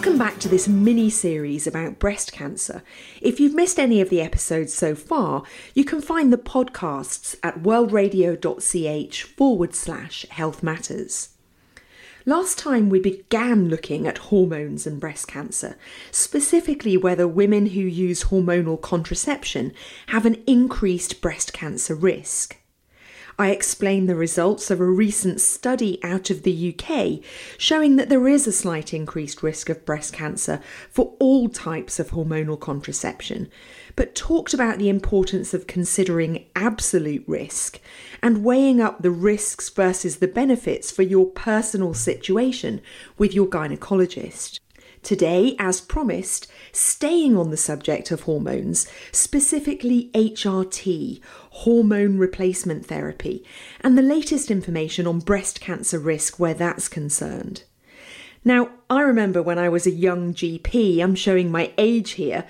Welcome back to this mini series about breast cancer. If you've missed any of the episodes so far, you can find the podcasts at worldradio.ch forward slash health matters. Last time we began looking at hormones and breast cancer, specifically whether women who use hormonal contraception have an increased breast cancer risk. I explain the results of a recent study out of the UK showing that there is a slight increased risk of breast cancer for all types of hormonal contraception, but talked about the importance of considering absolute risk and weighing up the risks versus the benefits for your personal situation with your gynecologist. Today, as promised, staying on the subject of hormones, specifically HRT, hormone replacement therapy, and the latest information on breast cancer risk where that's concerned. Now, I remember when I was a young GP, I'm showing my age here,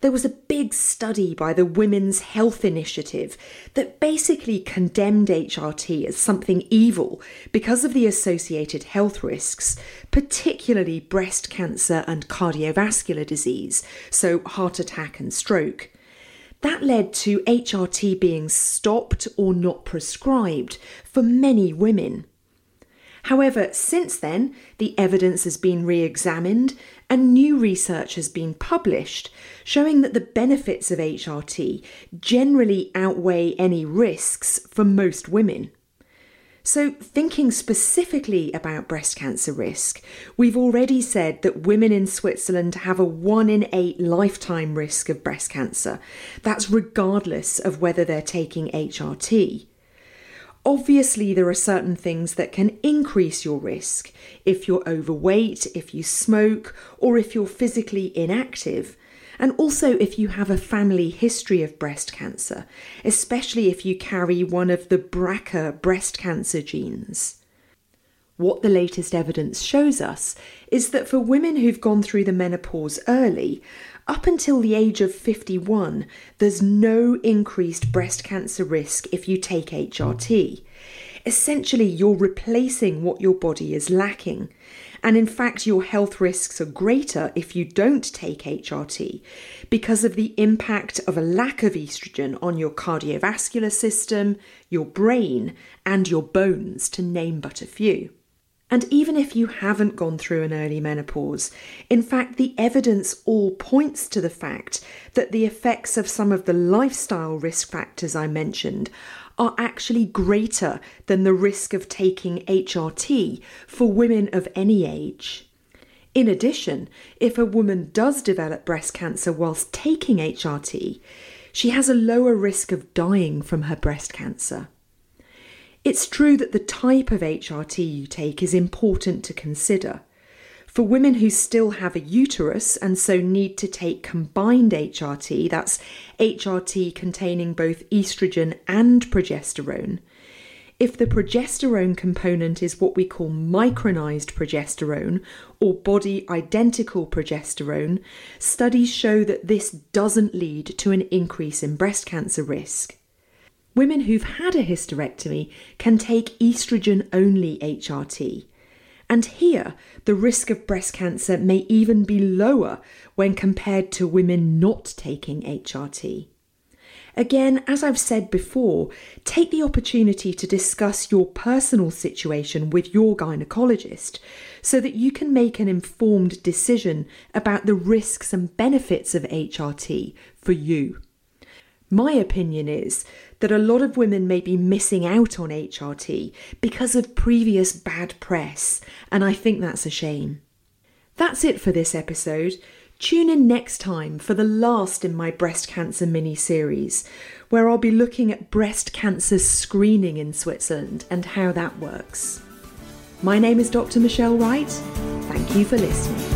there was a big study by the Women's Health Initiative that basically condemned HRT as something evil because of the associated health risks, particularly breast cancer and cardiovascular disease, so heart attack and stroke. That led to HRT being stopped or not prescribed for many women. However, since then, the evidence has been re examined and new research has been published showing that the benefits of HRT generally outweigh any risks for most women. So, thinking specifically about breast cancer risk, we've already said that women in Switzerland have a 1 in 8 lifetime risk of breast cancer. That's regardless of whether they're taking HRT. Obviously, there are certain things that can increase your risk if you're overweight, if you smoke, or if you're physically inactive. And also, if you have a family history of breast cancer, especially if you carry one of the BRCA breast cancer genes. What the latest evidence shows us is that for women who've gone through the menopause early, up until the age of 51, there's no increased breast cancer risk if you take HRT. Essentially, you're replacing what your body is lacking. And in fact, your health risks are greater if you don't take HRT because of the impact of a lack of estrogen on your cardiovascular system, your brain, and your bones, to name but a few. And even if you haven't gone through an early menopause, in fact, the evidence all points to the fact that the effects of some of the lifestyle risk factors I mentioned are actually greater than the risk of taking HRT for women of any age. In addition, if a woman does develop breast cancer whilst taking HRT, she has a lower risk of dying from her breast cancer. It's true that the type of HRT you take is important to consider. For women who still have a uterus and so need to take combined HRT, that's HRT containing both estrogen and progesterone, if the progesterone component is what we call micronized progesterone or body identical progesterone, studies show that this doesn't lead to an increase in breast cancer risk. Women who've had a hysterectomy can take estrogen only HRT. And here, the risk of breast cancer may even be lower when compared to women not taking HRT. Again, as I've said before, take the opportunity to discuss your personal situation with your gynecologist so that you can make an informed decision about the risks and benefits of HRT for you. My opinion is that a lot of women may be missing out on HRT because of previous bad press, and I think that's a shame. That's it for this episode. Tune in next time for the last in my breast cancer mini series, where I'll be looking at breast cancer screening in Switzerland and how that works. My name is Dr. Michelle Wright. Thank you for listening.